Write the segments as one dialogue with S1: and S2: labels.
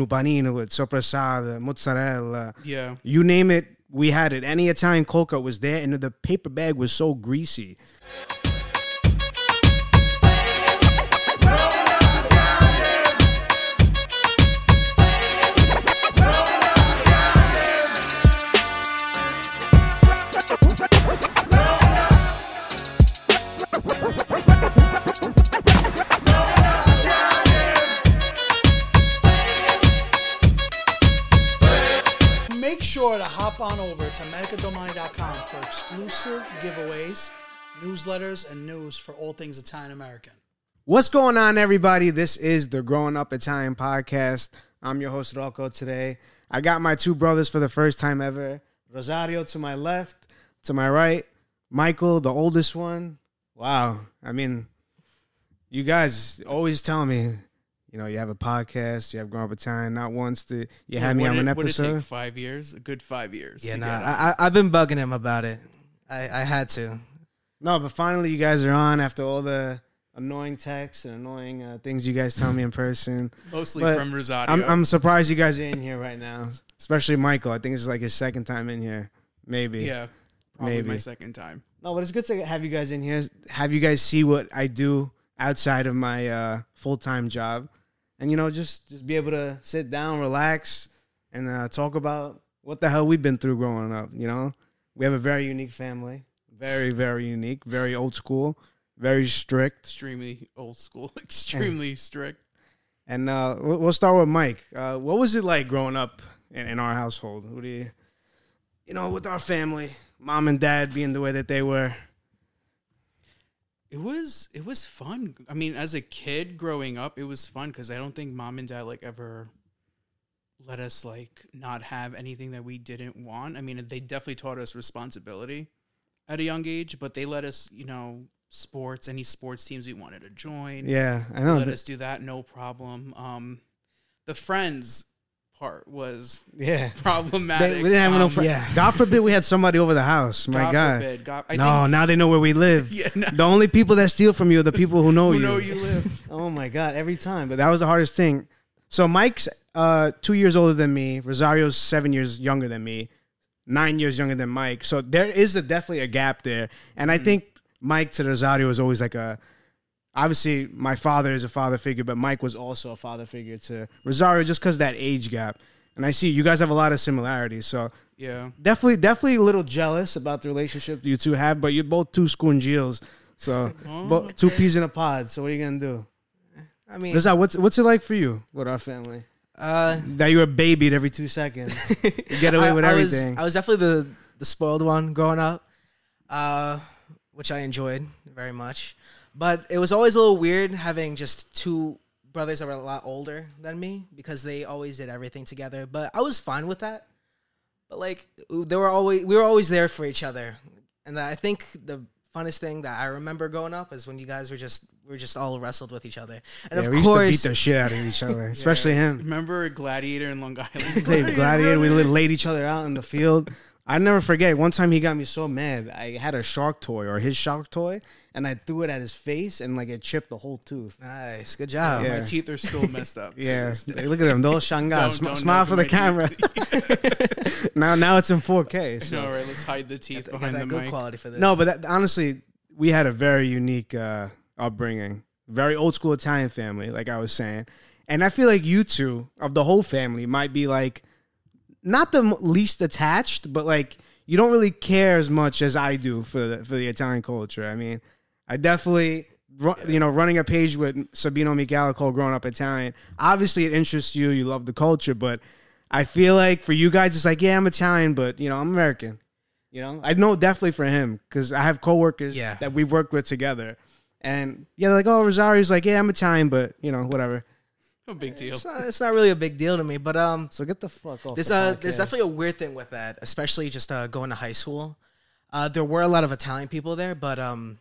S1: un panino with sopressata, mozzarella.
S2: Yeah.
S1: You name it, we had it. Any Italian coca was there, and the paper bag was so greasy.
S3: Hop on over to medicadomani.com for exclusive giveaways, newsletters, and news for all things Italian American.
S1: What's going on, everybody? This is the Growing Up Italian podcast. I'm your host, Rocco, today. I got my two brothers for the first time ever Rosario to my left, to my right, Michael, the oldest one. Wow. I mean, you guys always tell me, you know, you have a podcast, you have Growing Up Italian. Not once did you had me on
S2: did-
S1: an
S2: what did it take,
S1: episode.
S2: five years? A good five years.
S4: Yeah,
S2: to
S4: nah. I, I, I've been bugging him about it. I, I had to.
S1: No, but finally, you guys are on after all the annoying texts and annoying uh, things you guys tell me in person.
S2: Mostly
S1: but
S2: from Rosario.
S1: I'm, I'm surprised you guys are in here right now, especially Michael. I think it's like his second time in here, maybe.
S2: yeah. Probably my
S1: Maybe.
S2: second time.
S1: No, but it's good to have you guys in here. Have you guys see what I do outside of my uh, full time job, and you know, just just be able to sit down, relax, and uh, talk about what the hell we've been through growing up. You know, we have a very unique family, very very unique, very old school, very strict.
S2: Extremely old school. Extremely strict.
S1: And uh, we'll we'll start with Mike. Uh, what was it like growing up in, in our household? What do you, you know, with our family, mom and dad being the way that they were?
S2: It was it was fun. I mean, as a kid growing up, it was fun because I don't think mom and dad like ever let us like not have anything that we didn't want. I mean, they definitely taught us responsibility at a young age, but they let us, you know, sports, any sports teams we wanted to join.
S1: Yeah, I know.
S2: let
S1: that-
S2: us do that, no problem. Um, the friends part was
S1: yeah,
S2: problematic.
S1: They- we didn't have no
S2: Um,
S1: friends.
S4: yeah.
S1: God forbid we had somebody over the house. My
S2: God
S1: God.
S2: forbid, God, I
S1: no,
S2: think,
S1: now they know where we live.
S2: Yeah, no.
S1: The only people that steal from you are the people who know
S2: who
S1: you.
S2: know you live.
S1: Oh my God, every time. But that was the hardest thing. So Mike's uh, two years older than me. Rosario's seven years younger than me. Nine years younger than Mike. So there is a, definitely a gap there. And I think Mike to Rosario was always like a. Obviously, my father is a father figure, but Mike was also a father figure to Rosario just because that age gap. And I see you guys have a lot of similarities. So
S2: Yeah.
S1: definitely, definitely a little jealous about the relationship you two have. But you're both two scoongils. So
S2: Oh,
S1: bo- two peas in a pod. So what are you gonna do?
S4: I mean,
S1: Listen, what's what's it like for you with our family?
S4: uh,
S1: That you were babied every two seconds. You get away
S4: I,
S1: with
S4: I was-
S1: everything.
S4: I was definitely the the spoiled one growing up, uh, which I enjoyed very much. But it was always a little weird having just two brothers that were a lot older than me because they always did everything together. But I was fine with that. But like they were always we were always there for each other, and I think the funnest thing that I remember growing up is when you guys were just we were just all wrestled with each other. And
S1: yeah,
S4: of
S1: we used to beat the shit out of each other, especially him.
S2: Remember Gladiator in Long Island?
S1: played gladiator. We laid each other out in the field. I never forget. One time he got me so mad. I had a shark toy or his shark toy, and I threw it at his face, and like it chipped the whole tooth.
S4: nice, good job.
S1: Yeah.
S2: My teeth are still messed up.
S1: Yeah. Hey, look at him. Those
S2: Don't-
S1: Sm-
S2: don't
S1: smile for the camera. now, now it's in 4K. so-
S2: No, right. Let's hide the teeth
S4: Got that
S2: behind the
S4: good
S2: mic.
S4: quality for this.
S1: No, but that, honestly, we had a very unique uh, upbringing, very old school Italian family, like I was saying, and I feel like you two of the whole family might be like not the least attached, but like you don't really care as much as I do for the, for the Italian culture. I mean, I definitely. You know, running a page with Sabino Micali called "Growing Up Italian." Obviously, it interests you. You love the culture, but I feel like for you guys, it's like, yeah, I'm Italian, but you know, I'm American. You know, I know definitely for him because I have coworkers
S4: Yeah.
S1: that we've worked with together, and yeah, they're like, oh, Rosario's like, yeah, I'm Italian, but you know, whatever.
S2: No big deal.
S4: It's not, it's not really a big deal to me, but um,
S1: So get the fuck off.
S4: there's
S1: the
S4: a
S1: podcast.
S4: there's definitely a weird thing with that, especially just uh, going to high school. Uh, there were a lot of Italian people there, but um,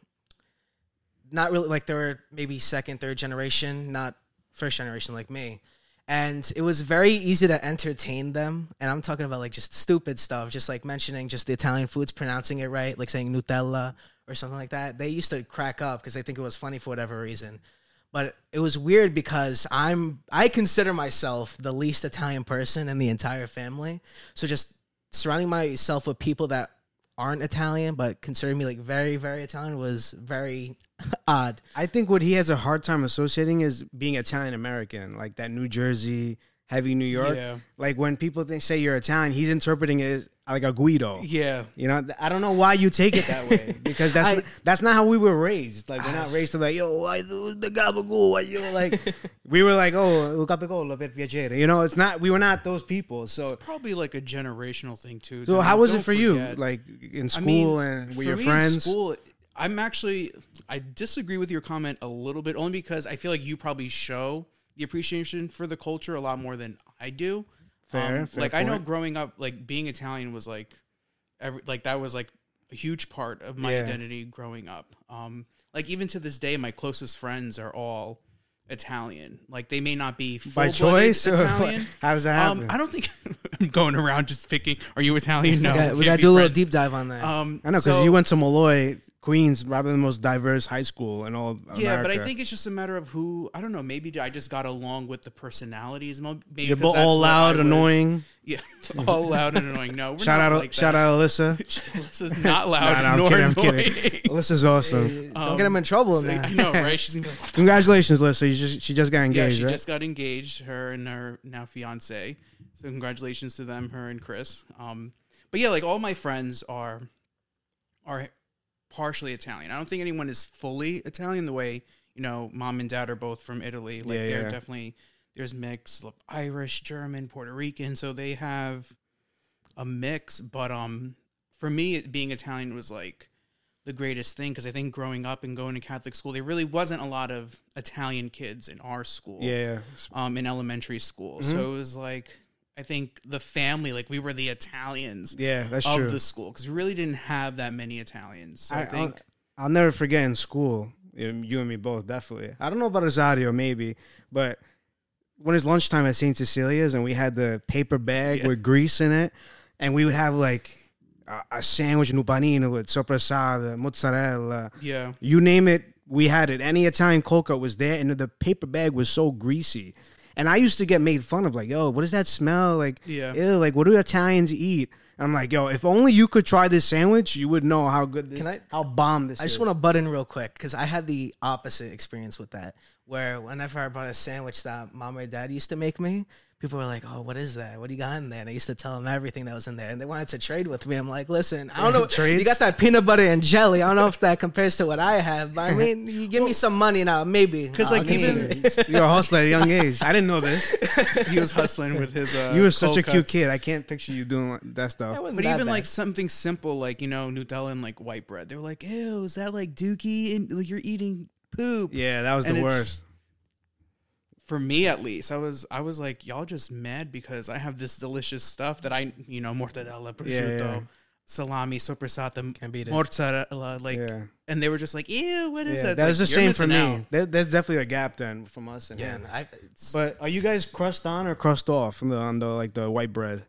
S4: not really like they were maybe second, third generation, not first generation like me. And it was very easy to entertain them. And I'm talking about like just stupid stuff, just like mentioning just the Italian foods, pronouncing it right, like saying Nutella or something like that. They used to crack up because they think it was funny for whatever reason. But it was weird because I'm I consider myself the least Italian person in the entire family. So just surrounding myself with people that aren't Italian but consider me like very very Italian was very odd.
S1: I think what he has a hard time associating is being Italian American, like that New Jersey, heavy New York.
S2: Yeah.
S1: Like when people think, say you're Italian, he's interpreting it as like a Guido.
S2: Yeah.
S1: You know, I don't know why you take it that way because that's
S4: I-
S1: that's not how we were raised. Like we're not ah, raised to like, yo, why do the gabagool? Why you like? we were like, oh, capicolo per piacere. You know, it's not. We were not those people. So, it's
S2: Probably like a generational thing too.
S1: so how was it for you? Like in
S2: I
S1: school
S2: mean,
S1: and with
S2: for
S1: your
S2: me in
S1: friends?
S2: school, I'm actually I disagree with your comment a little bit, only because I feel like you probably show the appreciation for the culture a lot more than I do.
S1: Fair, fair
S2: like I know growing up, like being Italian was like every like that was like a huge part of my
S1: Yeah.
S2: identity growing up. Um, like even to this day, my closest friends are all Italian. Like they may not be
S1: By choice?
S2: Italian.
S1: how does that happen?
S2: Um, I don't think I'm going around just picking. Are you Italian? No,
S4: we got, we
S2: can't
S4: gotta
S2: be
S4: do a little deep dive on that.
S2: Um,
S1: I know because
S2: so-
S1: you went to Malloy, Queens, probably the most diverse high school in all of
S2: Yeah, but I think it's just a matter of who. I don't know. Maybe I just got along with the personalities. mo- Maybe
S1: you're
S2: 'cause
S1: both all loud,
S2: was-
S1: annoying.
S2: Yeah, all loud and annoying. No, we're
S1: Shout
S2: not
S1: out,
S2: like
S1: shout
S2: that.
S1: out, Alyssa.
S2: This is not loud
S1: Nah, nah, I'm
S2: nor
S1: kidding, I'm
S2: annoying.
S1: kidding. Alyssa's awesome.
S4: Don't get him in trouble
S2: So,
S4: now.
S2: I know, right? She's gonna be like,
S1: Congratulations, Alyssa. You just, she just got
S2: yeah,
S1: engaged,
S2: she
S1: right?
S2: just got engaged. Her and her now fiance. So congratulations to them, her and Chris. Um, but yeah, like all my friends are are partially Italian. I don't think anyone is fully Italian the way you know mom and dad are both from Italy. Like
S1: Yeah,
S2: they're
S1: yeah.
S2: definitely there's mix of Irish, German, Puerto Rican. So they have a mix. But um, for me, being Italian was like the greatest thing because I think growing up and going to Catholic school, there really wasn't a lot of Italian kids in our school
S1: yeah, yeah.
S2: um, in elementary school.
S1: Mm-hmm.
S2: So it was like I think the family, like we were the Italians
S1: Yeah, that's
S2: of
S1: true.
S2: the school because we really didn't have that many Italians. So I,
S1: I,
S2: think
S1: I'll, I'll never forget in school, you and me both, definitely. I don't know about Rosario, maybe, but when it's lunchtime at St. Cecilia's and we had the paper bag
S2: Yeah.
S1: with grease in it, and we would have like a, a sandwich, un panino with sopressata, mozzarella,
S2: yeah,
S1: you name it, we had it. Any Italian coca was there, and the paper bag was so greasy. And I used to get made fun of, like, yo, what does that smell? Like,
S2: Yeah.
S1: ew, like, what do Italians eat? I'm like, yo, if only you could try this sandwich, you would know how good this,
S4: Can I-
S1: how bomb this
S4: I
S1: is.
S4: just want to butt in real quick because I had the opposite experience with that. Where whenever I bought a sandwich that mom or dad used to make me, people were like, "Oh, what is that? What do you got in there?" And I used to tell them everything that was in there, and they wanted to trade with me. I'm like, "Listen, I don't know.
S1: Trades?
S4: You got that peanut butter and jelly. I don't know if that compares to what I have, but I mean, you give me some money now, maybe.
S2: 'Cause,
S4: I'll
S2: like,
S4: consider
S2: even-
S1: You're a hustler at a young age. I didn't know this.
S2: he was hustling with his. Uh,
S1: You were such
S2: cold
S1: a cute kid. I can't picture you doing that stuff.
S4: wasn't
S2: But
S4: that
S2: even
S4: bad.
S2: like something simple like you know Nutella and like white bread, they were like, "Ew, is that like Dookie? And like, you're eating poop."
S1: Yeah, that was
S2: And
S1: the worst.
S2: For me, at least, I was I was like, "Y'all just mad because I have this delicious stuff that I you know mortadella, prosciutto,
S1: yeah.
S2: salami, sopressata,
S4: Can't beat it.
S2: mozzarella, like."
S1: Yeah,
S2: And they were just like, "Ew, what is
S1: yeah.
S2: that?"
S1: that
S2: It's
S1: was the
S2: like, you're
S1: same for me.
S2: missing out.
S1: There, there's definitely a gap then from us. And
S4: yeah, I, it's,
S1: But are you guys crust on or crust off on the on the like the white bread?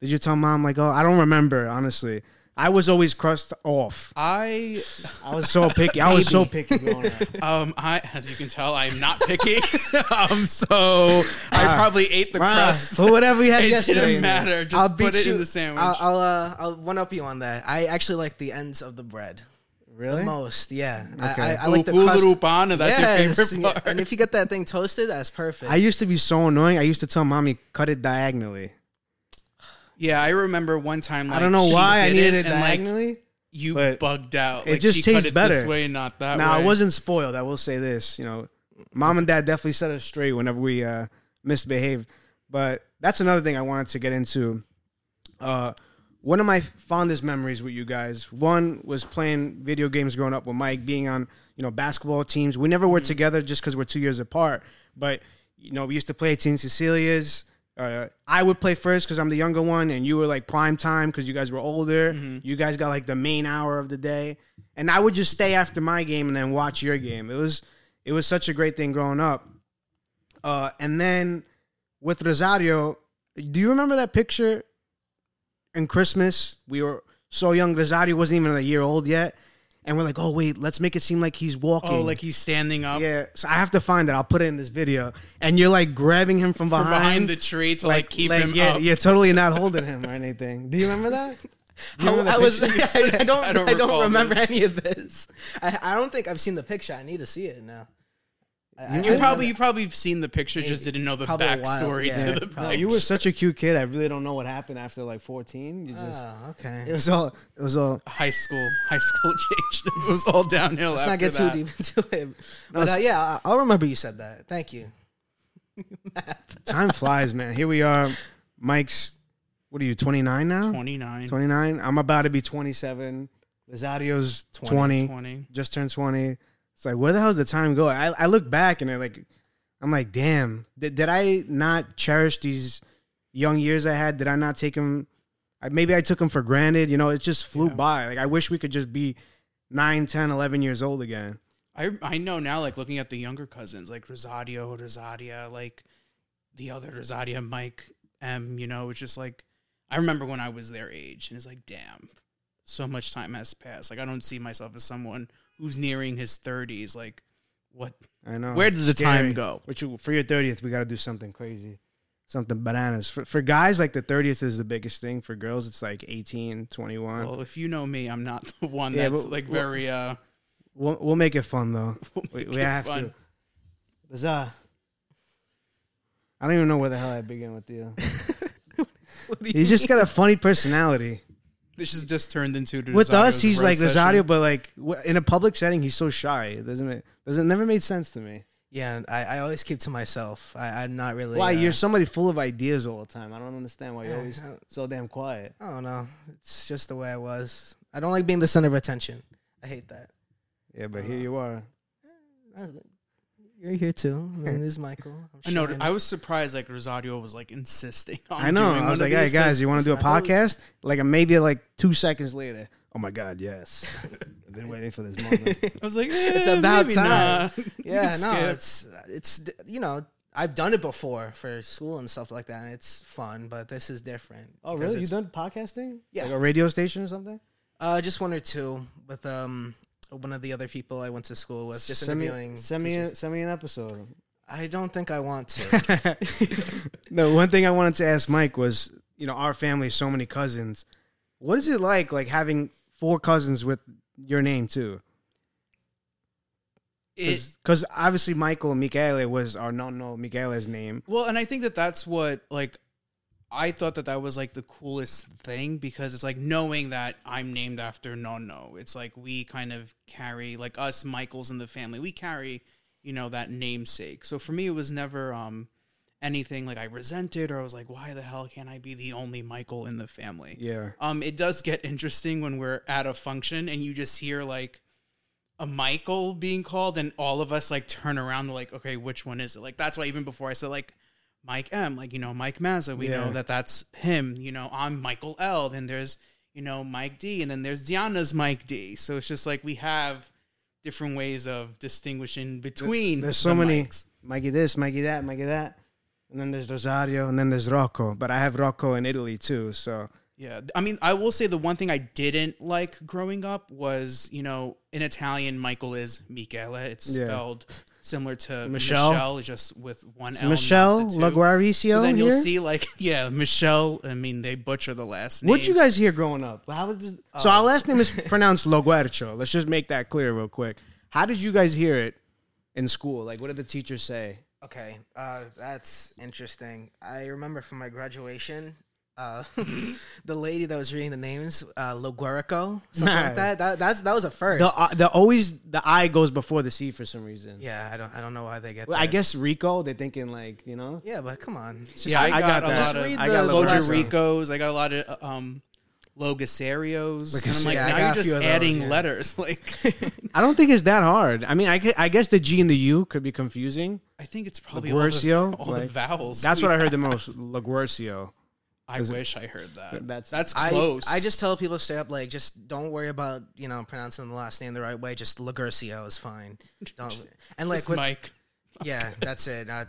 S1: Did you tell mom like, oh, I don't remember honestly. I was always crust off.
S2: I
S1: I was so picky. I was so picky growing up.
S2: um I as you can tell I'm not picky. um so I probably ate the
S1: Ah,
S2: crust.
S1: so whatever you had
S2: It
S1: yesterday.
S2: didn't matter. Just
S4: I'll
S2: put
S4: beat
S2: it
S4: you.
S2: in the sandwich.
S4: I'll I'll, uh, I'll one up you on that. I actually like the ends of the bread
S1: Really?
S4: the most. Yeah,
S1: Okay.
S4: I, I, I like the
S2: Ooh,
S4: crust.
S2: little pana, that's your
S4: Yes,
S2: favorite
S4: yeah,
S2: part.
S4: And if you get that thing toasted, that's perfect.
S1: I used to be so annoying. I used to tell mommy cut it diagonally.
S2: Yeah, I remember one time. Like,
S1: I don't know why I needed
S2: it, and, like,
S1: diagonally.
S2: you
S1: but
S2: bugged out.
S1: it
S2: Like,
S1: just
S2: she
S1: tastes
S2: it
S1: better.
S2: this way, not that
S1: Now
S2: way.
S1: I wasn't spoiled. I will say this. You know, mom and dad definitely set us straight whenever we uh, misbehaved. But that's another thing I wanted to get into. Uh, one of my fondest memories with you guys. One was playing video games growing up with Mike, being on you know basketball teams. We never were together just because we're two years apart. But you know, we used to play at St. Cecilia's. Uh, I would play first because I'm the younger one, and you were like prime time because you guys were older. You guys got like the main hour of the day, and I would just stay after my game and then watch your game. It was it was such a great thing growing up. Uh, and then with Rosario, do you remember that picture in Christmas? We were so young. Rosario wasn't even a year old yet, and we're like, oh wait, let's make it seem like he's walking.
S2: Oh, like he's standing up
S1: yeah. So I have to find it. I'll put it in this video, and you're like grabbing him from
S2: from
S1: behind,
S2: behind the tree to like, keep him
S1: yeah,
S2: up.
S1: You're totally not holding him or anything. Do you remember that? You
S4: I,
S1: remember
S4: I
S1: the
S4: was.
S1: picture?
S4: I don't.
S2: I
S4: I
S2: don't
S4: don't, remember
S2: this.
S4: any of this. I, I don't think I've seen the picture. I need to see it now. I, I-
S2: You
S4: I-
S2: probably you probably have seen the picture, just didn't know the
S4: Probably a while,
S2: backstory
S4: yeah.
S2: to the
S4: No,
S1: No,
S2: picture.
S1: you were such a cute kid. I really don't know what happened after like 14. You just
S4: Oh, okay.
S1: it was all it was all
S2: high school. High school changed. It was all downhill.
S4: Let's not
S2: after
S4: get too deep into it. But uh, yeah, I- I'll remember you said that. Thank you.
S1: time flies, man. Here we are. Mike's what are you 29 now?
S2: Twenty nine.
S1: 29. I'm about to be 27. Rosario's 20.
S4: 20.
S2: 20.
S1: Just turned 20. It's like where the hell does the time go? I, I look back and I like I'm like, damn, did, did I not cherish these young years I had? Did I not take them? I, maybe I took them for granted. You know, it just flew
S2: Yeah.
S1: by. Like I wish we could just be 9, 10, 11 years old again.
S2: I I know now, like looking at the younger cousins, like Rosario, Rosadia, like the other Rosadia, Mike M. You know, it's just like I remember when I was their age, and it's like, damn, so much time has passed. Like I don't see myself as someone who's nearing his thirties. Like, what?
S1: I know.
S2: Where does the
S1: Scary.
S2: time go?
S1: Which for your 30th, we got to do something crazy. Something bananas. For, for guys, like the 30th is the biggest thing. For girls, it's like 18, 21.
S2: Well, if you know me, I'm not the one
S1: Yeah,
S2: that's
S1: but-
S2: like
S1: well-
S2: very uh.
S1: We'll, we'll make it fun, though. We, we
S2: it
S1: have
S2: fun.
S1: to. Uh, I don't even know where the hell I begin with you.
S4: You
S1: He's just got a funny personality.
S2: This is just turned into
S1: With
S2: Rosario's
S1: us, he's like
S2: roast
S1: Rosario,
S2: session.
S1: but like w- in a public setting, he's so shy. It doesn't make, doesn't never made sense to me.
S4: Yeah, I, I always keep to myself. I, I'm not really.
S1: Why
S4: uh,
S1: you're somebody full of ideas all the time? I don't understand why you're always so damn quiet.
S4: I don't know. It's just the way I was. I don't like being the center of attention. I hate that.
S1: Yeah, but here you are.
S4: You're here too. My name is Michael. I'm
S2: I know.
S4: shining.
S2: I was surprised like Rosario was like insisting on.
S1: I know.
S2: doing
S1: I was
S2: one
S1: like,
S2: of
S1: hey
S2: these
S1: guys,
S2: 'cause
S1: you want to do a
S4: listen,
S1: podcast? Like maybe like two seconds later. Oh my god, yes. I've been waiting for this moment.
S2: I was like,
S4: It's
S2: eh,
S4: about
S2: maybe
S4: time.
S2: not.
S4: Yeah, no, it's it's you know I've done it before for school and stuff like that. And it's fun, but this is different.
S1: oh
S4: because
S1: really? You
S4: it's-
S1: done podcasting?
S4: Yeah.
S1: Like a radio station or something?
S4: Uh, just one or two with um one of the other people I went to school with. Just
S1: send me,
S4: interviewing.
S1: send me, a, send me an episode.
S4: I don't think I want to.
S1: no, one thing I wanted to ask Mike was, you know, our family, is so many cousins. What is it like, like having four cousins with your name too? Because obviously Michael Michele was our no no Michele's name.
S2: well, and I think that that's what like I thought that that was like the coolest thing because it's like knowing that I'm named after Nono. It's like we kind of carry like us Michaels in the family. We carry you know that namesake. So for me, it was never um anything like I resented or I was like, why the hell can't I be the only Michael in the family?
S1: Yeah.
S2: Um, it does get interesting when we're at a function and you just hear like a Michael being called, and all of us like turn around, like, okay, which one is it? Like that's why even before I said like Mike M, like you know Mike Mazza, we
S1: Yeah.
S2: know that that's him. You know, I'm Michael L. Then there's you know Mike D, and then there's Diana's Mike D. So it's just like we have different ways of distinguishing between.
S1: There's so
S2: the
S1: many
S2: Mikes.
S1: Mikey this, Mikey that, Mikey that. And then there's Rosario and then there's Rocco. But I have Rocco in Italy too, so
S2: Yeah, I mean, I will say the one thing I didn't like growing up was, you know, in Italian, Michael is Michele. It's
S1: Yeah.
S2: spelled similar to
S1: Michelle?
S2: Michelle, just with one L.
S1: Michelle
S2: the two.
S1: Laguaricio
S2: So then you'll
S1: here?
S2: see, like, yeah, Michelle. I mean, they butcher the last name.
S1: What'd you guys hear growing up? How was this? so our last name is pronounced Loguercio. Let's just make that clear real quick. How did you guys hear it in school? Like, what did the teachers say?
S4: Okay, uh, that's interesting. I remember from my graduation, uh, the lady that was reading the names, uh, Loguerico, something
S1: Nah.
S4: like that. That that's that was a first.
S1: The uh, the always the I goes before the C for some reason.
S4: yeah, I don't I don't know why they get.
S1: Well,
S4: that.
S1: I guess Rico. They're thinking like you know.
S4: Yeah, but come on. It's
S2: Yeah, I,
S1: I
S2: got,
S1: got
S2: a
S1: that.
S2: lot
S1: Just
S2: of
S4: read
S1: I got
S4: the name.
S2: Logericos. I got a lot of uh, um, Logasarios. And I'm like,
S4: Yeah,
S2: now you're just
S4: those,
S2: adding
S4: yeah.
S2: letters. Like,
S1: I don't think it's that hard. I mean, I, I guess the G and the U could be confusing.
S2: I think it's probably all, the,
S1: Laguercio,
S2: all the vowels.
S1: That's
S2: we
S1: what I heard the most. Laguercio.
S2: I
S1: Is it-
S2: wish I heard that.
S1: That's-
S2: That's
S4: I,
S2: close.
S4: I just tell people straight up like just don't worry about you know pronouncing the last name the right way. Just Lagurcio is fine. Don't and like with,
S2: Mike.
S4: yeah, that's it. Not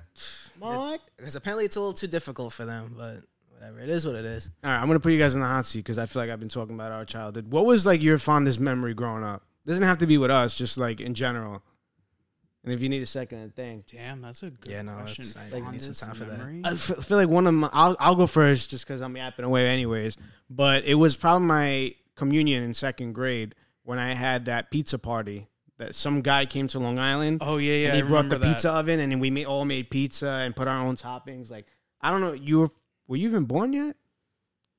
S1: Mike.
S4: because apparently it's a little too difficult for them, but whatever. It is what it is.
S1: All right, I'm gonna put you guys in the hot seat because I feel like I've been talking about our childhood. What was like your fondest memory growing up? doesn't have to be with us, just like in general. And if you need a second to think,
S2: Damn, that's a good
S4: Yeah, no,
S2: question.
S4: that's- I need some time for that.
S2: memory?
S1: I f- feel like one of my. I'll I'll go first just because I'm yapping away anyways. But it was probably my communion in second grade when I had that pizza party. That some guy came to Long Island.
S2: Oh yeah, yeah.
S1: and he
S2: I
S1: brought the
S2: that.
S1: pizza oven, and then we made, all made pizza and put our own toppings. Like I don't know, you were were you even born yet?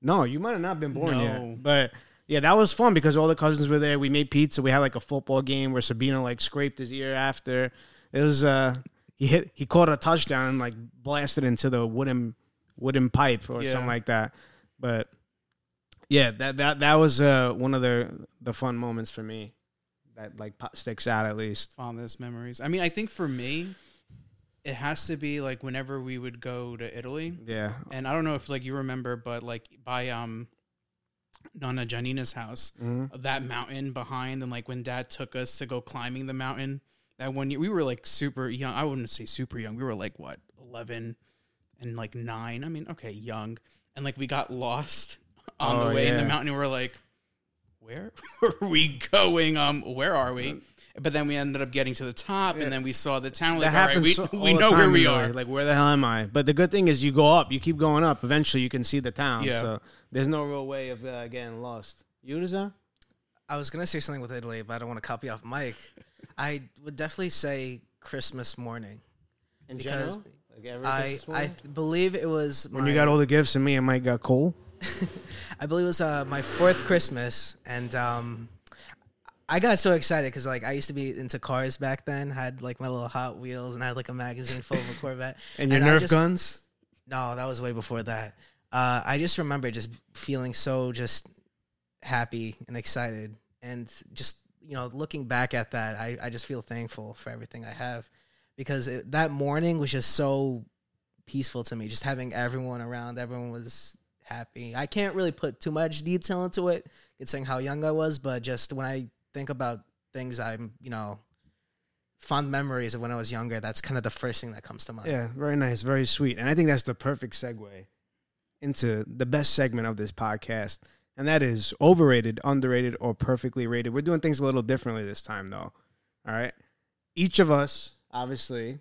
S1: No, you might have not been born
S2: No.
S1: yet. But yeah, that was fun because all the cousins were there. We made pizza. We had like a football game where Sabino like scraped his ear after. It was uh he hit he caught a touchdown and like blasted into the wooden wooden pipe or
S2: Yeah.
S1: something like that. But yeah, that that that was uh one of the the fun moments for me that like sticks out at least.
S2: fondest memories. I mean, I think for me, it has to be like whenever we would go to Italy,
S1: Yeah.
S2: and I don't know if like you remember, but like by um Nonna Janina's house,
S1: Mhm.
S2: that mountain behind, and like when Dad took us to go climbing the mountain, that one year we were like super young. I wouldn't say super young. We were like what eleven and like nine. I mean, okay, young, and like we got lost on
S1: Oh,
S2: the way in the
S1: yeah.
S2: mountain. We were like, where are we going? Um, where are we? But then we ended up getting to the top,
S1: Yeah.
S2: and then we saw the town.
S1: That
S2: Like, all right,
S1: happens
S2: we,
S1: so-
S2: we
S1: all the
S2: know where we are.
S1: Like, where the hell am I? But the good thing is, you go up, you keep going up. Eventually, you can see the town.
S2: Yeah.
S1: So there's no real way of uh, getting lost. You,
S4: I was gonna say something with Italy, but I don't want to copy off Mike. I would definitely say Christmas morning.
S1: In
S4: Because
S1: general? Like every
S4: I
S1: Christmas
S4: I
S1: morning?
S4: believe it was
S1: when
S4: my,
S1: you got all the gifts and me and Mike got coal.
S4: I believe it was uh, my fourth Christmas, and um, I got so excited because like I used to be into cars back then. Had like my little Hot Wheels, and I had like a magazine full of a Corvette.
S1: And your
S4: I
S1: Nerf
S4: just-
S1: guns?
S4: No, that was way before that. Uh, I just remember just feeling so just happy and excited, and just you know looking back at that, I, I just feel thankful for everything I have because it, that morning was just so peaceful to me. Just having everyone around, everyone was happy. I can't really put too much detail into it, considering how young I was, but just when I think about things, I'm you know fond memories of when I was younger. That's kind of the first thing that comes to mind.
S1: Yeah, very nice, very sweet. And I think that's the perfect segue into the best segment of this podcast. And that is overrated, underrated, or perfectly rated. We're doing things a little differently this time, though. All right. Each of us, obviously,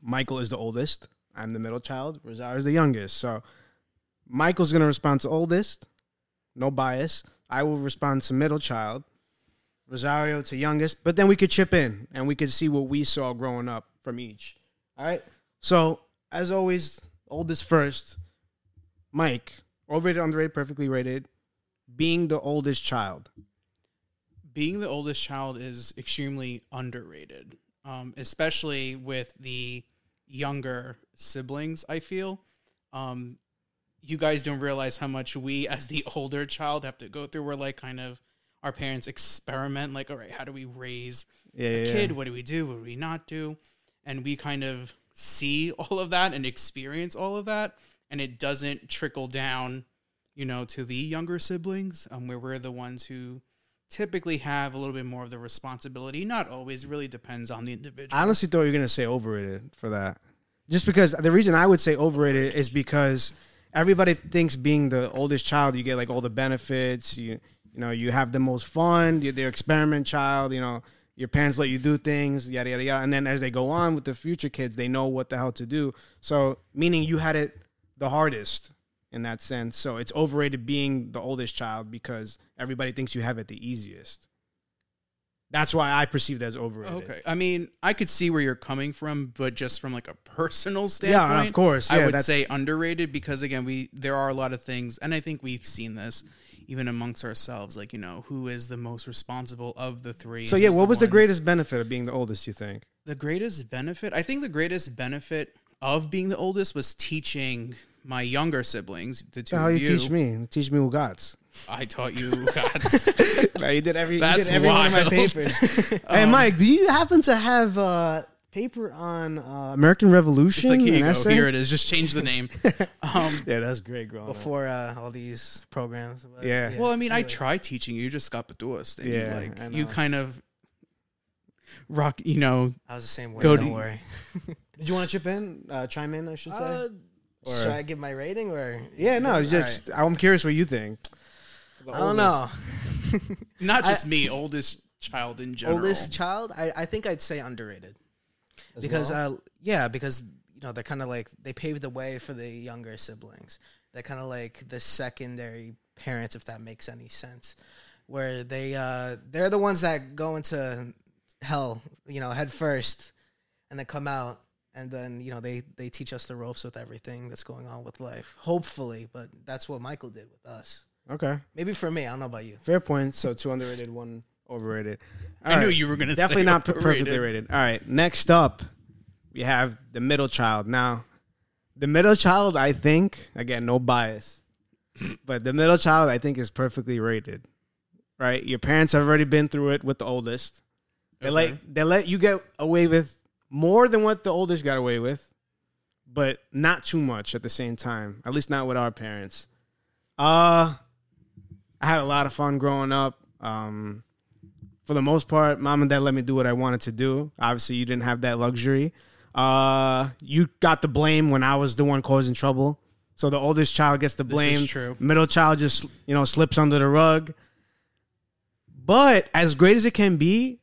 S1: Michael is the oldest. I'm the middle child. Rosario is the youngest. So Michael's going to respond to oldest, no bias. I will respond to middle child. Rosario to youngest, but then we could chip in and we could see what we saw growing up from each. All right. So as always, oldest first. Mike, overrated, underrated, perfectly rated. Being the oldest child.
S2: being the oldest child is extremely underrated, um, especially with the younger siblings. I feel um, you guys don't realize how much we, as the older child, have to go through. We're like kind of our parents experiment, like, all right, how do we raise
S1: Yeah,
S2: a
S1: yeah,
S2: kid?
S1: yeah.
S2: What do we do? What do we not do? And we kind of see all of that and experience all of that, and it doesn't trickle down, you know, to the younger siblings, um, where we're the ones who typically have a little bit more of the responsibility. Not always, really depends on the individual.
S1: I honestly thought you were gonna say overrated for that. Just because the reason I would say overrated is because everybody thinks being the oldest child, you get like all the benefits. You you know you have the most fun. You're the experiment child. You know your parents let you do things, yada yada yada. And then as they go on with the future kids, they know what the hell to do. So meaning you had it the hardest in that sense. So it's overrated being the oldest child because everybody thinks you have it the easiest. That's why I perceive it as overrated.
S2: Okay. I mean, I could see where you're coming from, but just from like a personal standpoint,
S1: Yeah, of course.
S2: I
S1: Yeah,
S2: would
S1: that's-
S2: say underrated because again, we there are a lot of things, and I think we've seen this even amongst ourselves. Like you know, who is the most responsible of the three?
S1: So yeah, what was the greatest benefit of being the oldest? You think?
S2: The greatest benefit, I think, the greatest benefit of being the oldest was teaching my younger siblings, the two
S1: How you
S2: you.
S1: teach me? Teach me Ugats.
S2: I taught you God's.
S1: no, you did every.
S2: That's
S1: you did every one of my
S2: wild.
S1: papers. hey,
S2: Um,
S1: Mike, do you happen to have a paper on uh, American Revolution?
S2: It's like here
S1: an
S2: you go,
S1: essay?
S2: here it is. Just change the name. Um,
S1: Yeah, that's great, growing up.
S4: before uh, all these programs. but
S1: Yeah.
S2: Well, I mean, I
S4: anyway.
S2: tried teaching you. You just got Batuas. And
S1: Yeah,
S2: like you kind of rock. You know,
S4: I was the same way.
S2: Go
S4: don't
S2: to-
S4: worry.
S1: Did you want to chip in, uh, chime in? I should say.
S4: Uh,
S1: Or-
S4: should I give my rating or?
S1: yeah, no, it's
S4: All
S1: just I'm curious what you think. The.
S4: I don't know.
S2: Not
S4: I-
S2: just me, oldest child in general.
S4: Oldest child, I, I think I'd say underrated because uh, yeah, because you know they're kind of like they paved the way for the younger siblings. They're kind of like the secondary parents, if that makes any sense. Where they uh, they're the ones that go into hell, you know, head first, and then come out, and then you know they they teach us the ropes with everything that's going on with life. Hopefully, but that's what Michael did with us.
S1: Okay,
S4: Maybe for me, I don't know about you.
S1: fair point. So two underrated, one overrated.
S2: I
S1: All
S2: knew you were gonna
S1: definitely not perfectly rated. All right, next up, we have the middle child. Now, the middle child, I think, again, no bias, but the middle child, I think, is perfectly rated. Right, your parents have already been through it with the oldest. They
S2: Okay.
S1: let they let you get away with more than what the oldest got away with, but not too much at the same time. At least not with our parents. Uh I had a lot of fun growing up. Um, for the most part, mom and dad let me do what I wanted to do. Obviously, you didn't have that luxury. Uh, you got the blame when I was the one causing trouble. So the oldest child gets the blame.
S2: true.
S1: Middle child just you know slips under the rug. But as great as it can be,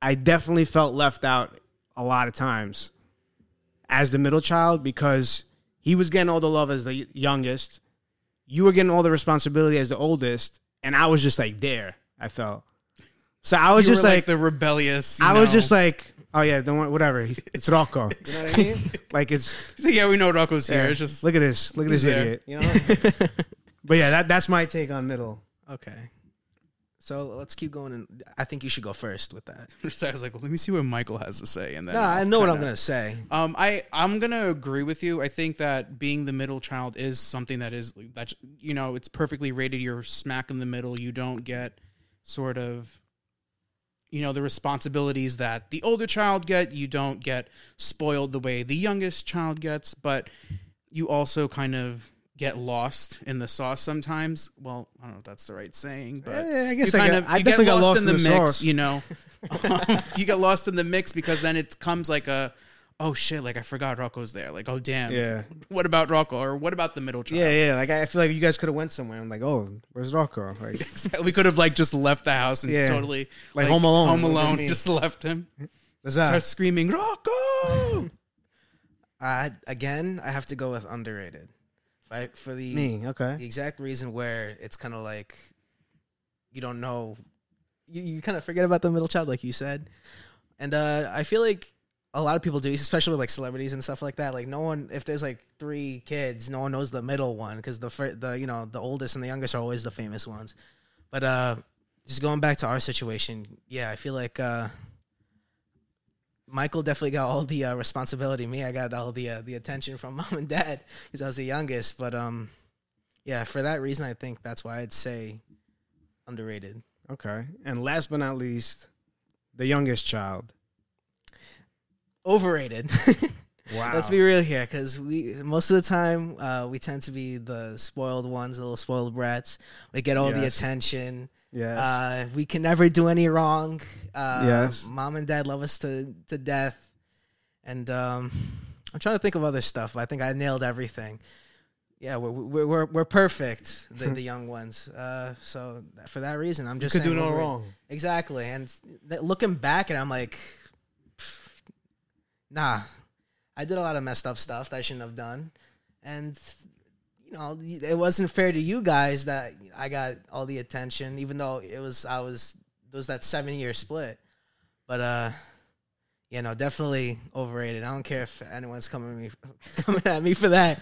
S1: I definitely felt left out a lot of times as the middle child because he was getting all the love as the youngest. You were getting all the responsibility as the oldest, and I was just like there. I felt so. I was
S2: You
S1: just
S2: were
S1: like,
S2: the rebellious. you
S1: I was
S2: know.
S1: just like, oh yeah, don't worry, whatever. It's Rocco. You know what I mean? Like it's
S2: yeah, we know Rocco's here. It's just
S1: look at this, look at this
S2: he's there.
S1: idiot. You know. but yeah, that that's my take on middle.
S4: Okay. So let's keep going, and I think you should go first with that.
S2: I was like, let me see what Michael has to say, and then
S4: No, I
S2: I'll
S4: know what I'm
S2: kinda-
S4: gonna say.
S2: Um, I I'm gonna agree with you. I think that being the middle child is something that is that you know it's perfectly rated. You're smack in the middle. You don't get sort of you know the responsibilities that the older child get. You don't get spoiled the way the youngest child gets, but you also kind of get lost in the sauce sometimes. Well, I don't know if that's the right saying, but
S1: Eh, I guess
S2: you
S1: I
S2: kind
S1: got-
S2: of
S1: I definitely
S2: get
S1: got
S2: lost,
S1: lost
S2: in
S1: in
S2: the,
S1: the
S2: mix.
S1: sauce.
S2: You know, Um, you get lost in the mix because then it comes like a oh shit, like I forgot Rocco's there. Like oh damn,
S1: Yeah.
S2: What about Rocco or what about the middle child?
S1: Yeah, yeah. Like I feel like you guys could have went somewhere. I'm like, oh, where's Rocco? Like,
S2: we could have like just left the house and
S1: Yeah.
S2: totally
S1: Like Home Alone.
S2: Home
S1: What do you
S2: Alone, just left him.
S1: what's that?
S2: Start screaming Rocco.
S4: I again, I have to go with underrated, right? For the
S1: Me, okay.
S4: the exact reason where it's kind of like you don't know, you, you kind of forget about the middle child, like you said, and uh, I feel like a lot of people do, especially with like celebrities and stuff like that. Like no one, if there's like three kids, no one knows the middle one because the fir- the you know the oldest and the youngest are always the famous ones. But uh, just going back to our situation, yeah, I feel like uh, Michael definitely got all the uh, responsibility. Me, I got all the uh, the attention from mom and dad because I was the youngest. But um, yeah, for that reason, I think that's why I'd say underrated.
S1: Okay. And last but not least, the youngest child.
S4: Overrated.
S1: Wow.
S4: Let's be real here, because we most of the time uh, we tend to be the spoiled ones, the little spoiled brats. We get all the attention.
S1: Yes.
S4: Uh, we can never do any wrong. Uh,
S1: Yes.
S4: Mom and dad love us to to death, and um, I'm trying to think of other stuff. But I think I nailed everything. Yeah, we're we're we're, we're perfect, the, the young ones. Uh, so for that reason, I'm just
S1: could do no wrong.
S4: Exactly, and th- looking back, and I'm like, nah, I did a lot of messed up stuff that I shouldn't have done, and you know, it wasn't fair to you guys that I got all the attention, even though it was I was there was that seven year split, but uh. You know, definitely overrated. I don't care if anyone's coming at me, coming at me for that.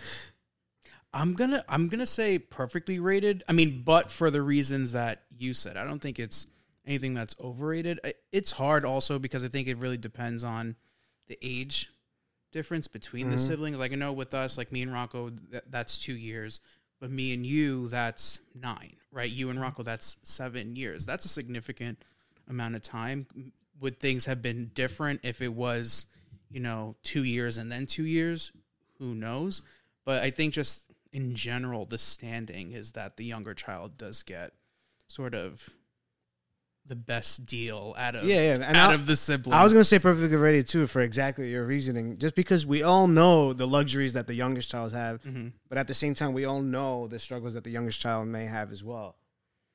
S2: I'm gonna I'm gonna say perfectly rated. I mean, but for the reasons that you said, I don't think it's anything that's overrated. It's hard also because I think it really depends on the age difference between the mm-hmm. siblings. Like I know with us, like me and Rocco, that, that's two years, but me and you, that's nine, right? You and Rocco, that's seven years. That's a significant amount of time. Would things have been different if it was, you know, two years and then two years? Who knows? But I think just in general, the standing is that the younger child does get sort of the best deal out of
S1: Yeah, yeah, and
S2: out
S1: I-
S2: of the siblings.
S1: I was gonna say perfectly rated too for exactly your reasoning. Just because we all know the luxuries that the youngest child have,
S2: Mhm.
S1: but at the same time we all know the struggles that the youngest child may have as well.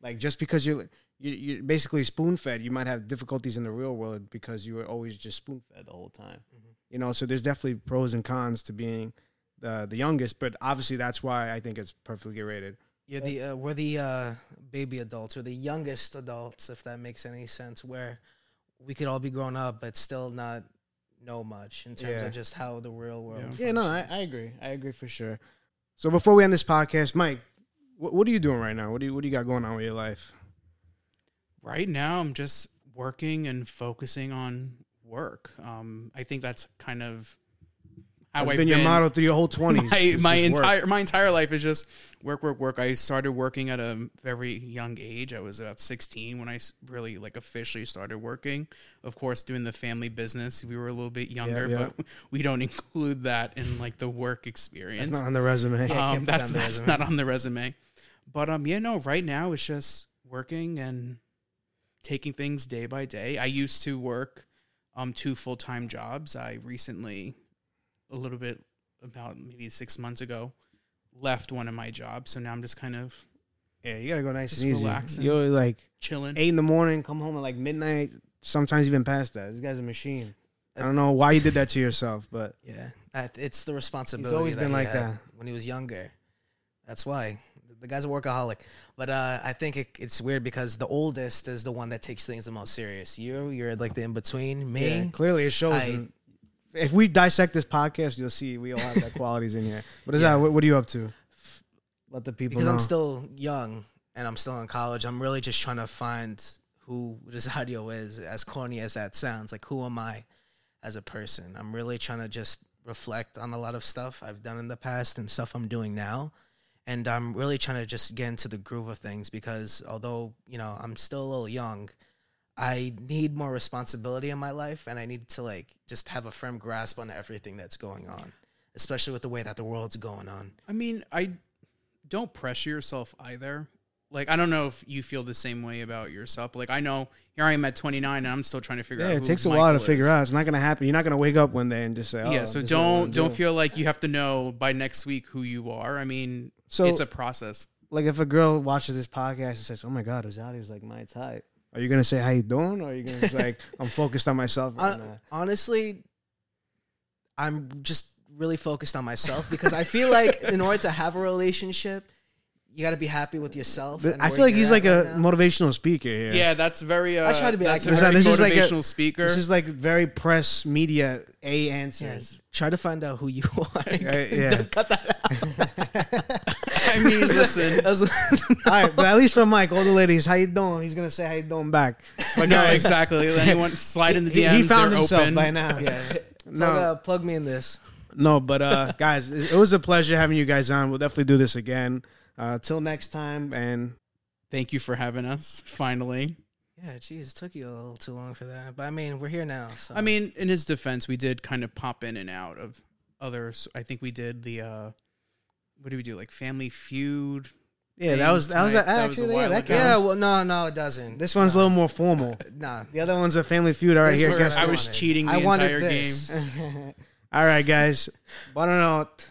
S1: Like just because you're you, you're basically spoon fed, you might have difficulties in the real world because you were always just spoon fed the whole time. You know, so there's definitely pros and cons to being the the youngest, but obviously that's why I think it's perfectly rated.
S4: You're the uh, we're the uh, baby adults, or the youngest adults, if that makes any sense. Where we could all be grown up, but still not know much in terms
S1: Yeah.
S4: of just how the real world. Is.
S1: Yeah, no, I. I agree. I agree for sure. So before we end this podcast, Mike, what, what are you doing right now? What do you what do you got going on with your life?
S2: right now i'm just working and focusing on work um i think that's kind of how
S1: That's
S2: I've
S1: been your motto through your whole twenties.
S2: my, my entire my entire life is just work work work i started working at a very young age i was about 16 when I really like officially started working of course doing the family business we were a little bit younger
S1: yeah.
S2: but we don't include that in like the work experience
S1: It's not on the resume.
S4: Yeah.
S2: um,
S4: that
S2: that's
S4: the
S2: that's
S4: resume.
S2: not on the resume. But um, yeah, no. Right now, it's just working and taking things day by day. I used to work um two full time jobs. I recently, a little bit about maybe six months ago, left one of my jobs. So now I'm just kind of
S1: Yeah, you gotta go nice
S2: Just
S1: and easy.
S2: relaxing.
S1: You're like
S2: chilling.
S1: eight in the morning, come home at like midnight. Sometimes even past that. This guy's a machine. I don't know why you did that to yourself, but
S4: Yeah, it's the responsibility.
S1: He's always
S4: that
S1: been
S4: he
S1: like that.
S4: when he was younger. That's why the guy's a workaholic. But uh, I think it, it's weird because the oldest is the one that takes things the most serious. You, you're like the in between. Me,
S1: yeah, clearly it shows.
S4: I-
S1: in- if we dissect this podcast, you'll see we all have that qualities in here. What is
S4: Yeah.
S1: that? What, what are you up to? Let the people
S4: because
S1: know.
S4: I'm still young and I'm still in college. I'm really just trying to find who Rosario is. As corny as that sounds, like who am I as a person? I'm really trying to just reflect on a lot of stuff I've done in the past and stuff I'm doing now. And I'm really trying to just get into the groove of things because although, you know, I'm still a little young, I need more responsibility in my life and I need to like just have a firm grasp on everything that's going on, especially with the way that the world's going on.
S2: I mean, I don't pressure yourself either. Like, I don't know if you feel the same way about yourself. Like, I know here I am at 29 and I'm still trying to figure
S1: yeah,
S2: out.
S1: Yeah,
S2: it
S1: takes a while to
S2: Michael
S1: figure out. It's not gonna happen. You're not gonna wake up one day and just say, "Oh,
S2: yeah, so
S1: this is what I wanna
S2: don't don't
S1: do.
S2: feel like you have to know by next week who you are. I mean,
S1: So-
S2: it's a process.
S1: like if a girl watches this podcast and says, "Oh my God, Rosario's like my type," are you gonna say how you doing, or are you gonna be like, "I'm focused on myself"?
S4: Uh,
S1: right now?
S4: honestly, I'm just really focused on myself because I feel like in order to have a relationship, you got to be happy with yourself. And
S1: I feel like he's like
S4: right
S1: a
S4: now.
S1: motivational speaker here.
S2: Yeah, that's very. Uh,
S4: I try to be
S2: that's
S4: like-
S2: a very
S1: This is like a-
S2: motivational speaker.
S1: This is like very press media A
S4: Yeah,
S1: answers.
S4: try to find out who you are.
S1: Yeah, yeah.
S4: Cut that out.
S2: I mean, listen.
S4: That
S1: All right, but at least from Mike, all the ladies, how you doing? He's gonna say how you doing back.
S2: But no, exactly. Anyone slide in the
S1: He,
S2: DMs.
S1: he found himself
S2: open.
S1: by now.
S4: yeah,
S1: No.
S4: plug, uh, plug me in this.
S1: No, but uh, guys, it it was a pleasure having you guys on. We'll definitely do this again. Uh, till next time, and
S2: Thank you for having us. Finally.
S4: Yeah, geez, it took you a little too long for that, but I mean, we're here now. So.
S2: I mean, in his defense, we did kind of pop in and out of others. I think we did the. uh What do we do? Like Family Feud.
S1: yeah, that was that was
S2: Tonight, that was a
S1: actually yeah,
S2: while
S1: that
S2: ago.
S4: yeah,
S1: counts.
S4: well, no, no, it doesn't.
S1: This one's a little more formal.
S4: Uh, nah.
S1: The other one's a family feud. All right,
S4: This
S1: here's
S4: is
S1: guess
S2: I was
S4: wanted.
S2: cheating the
S4: I wanted
S2: entire
S4: this.
S2: game.
S1: All right, guys. Buonanotte.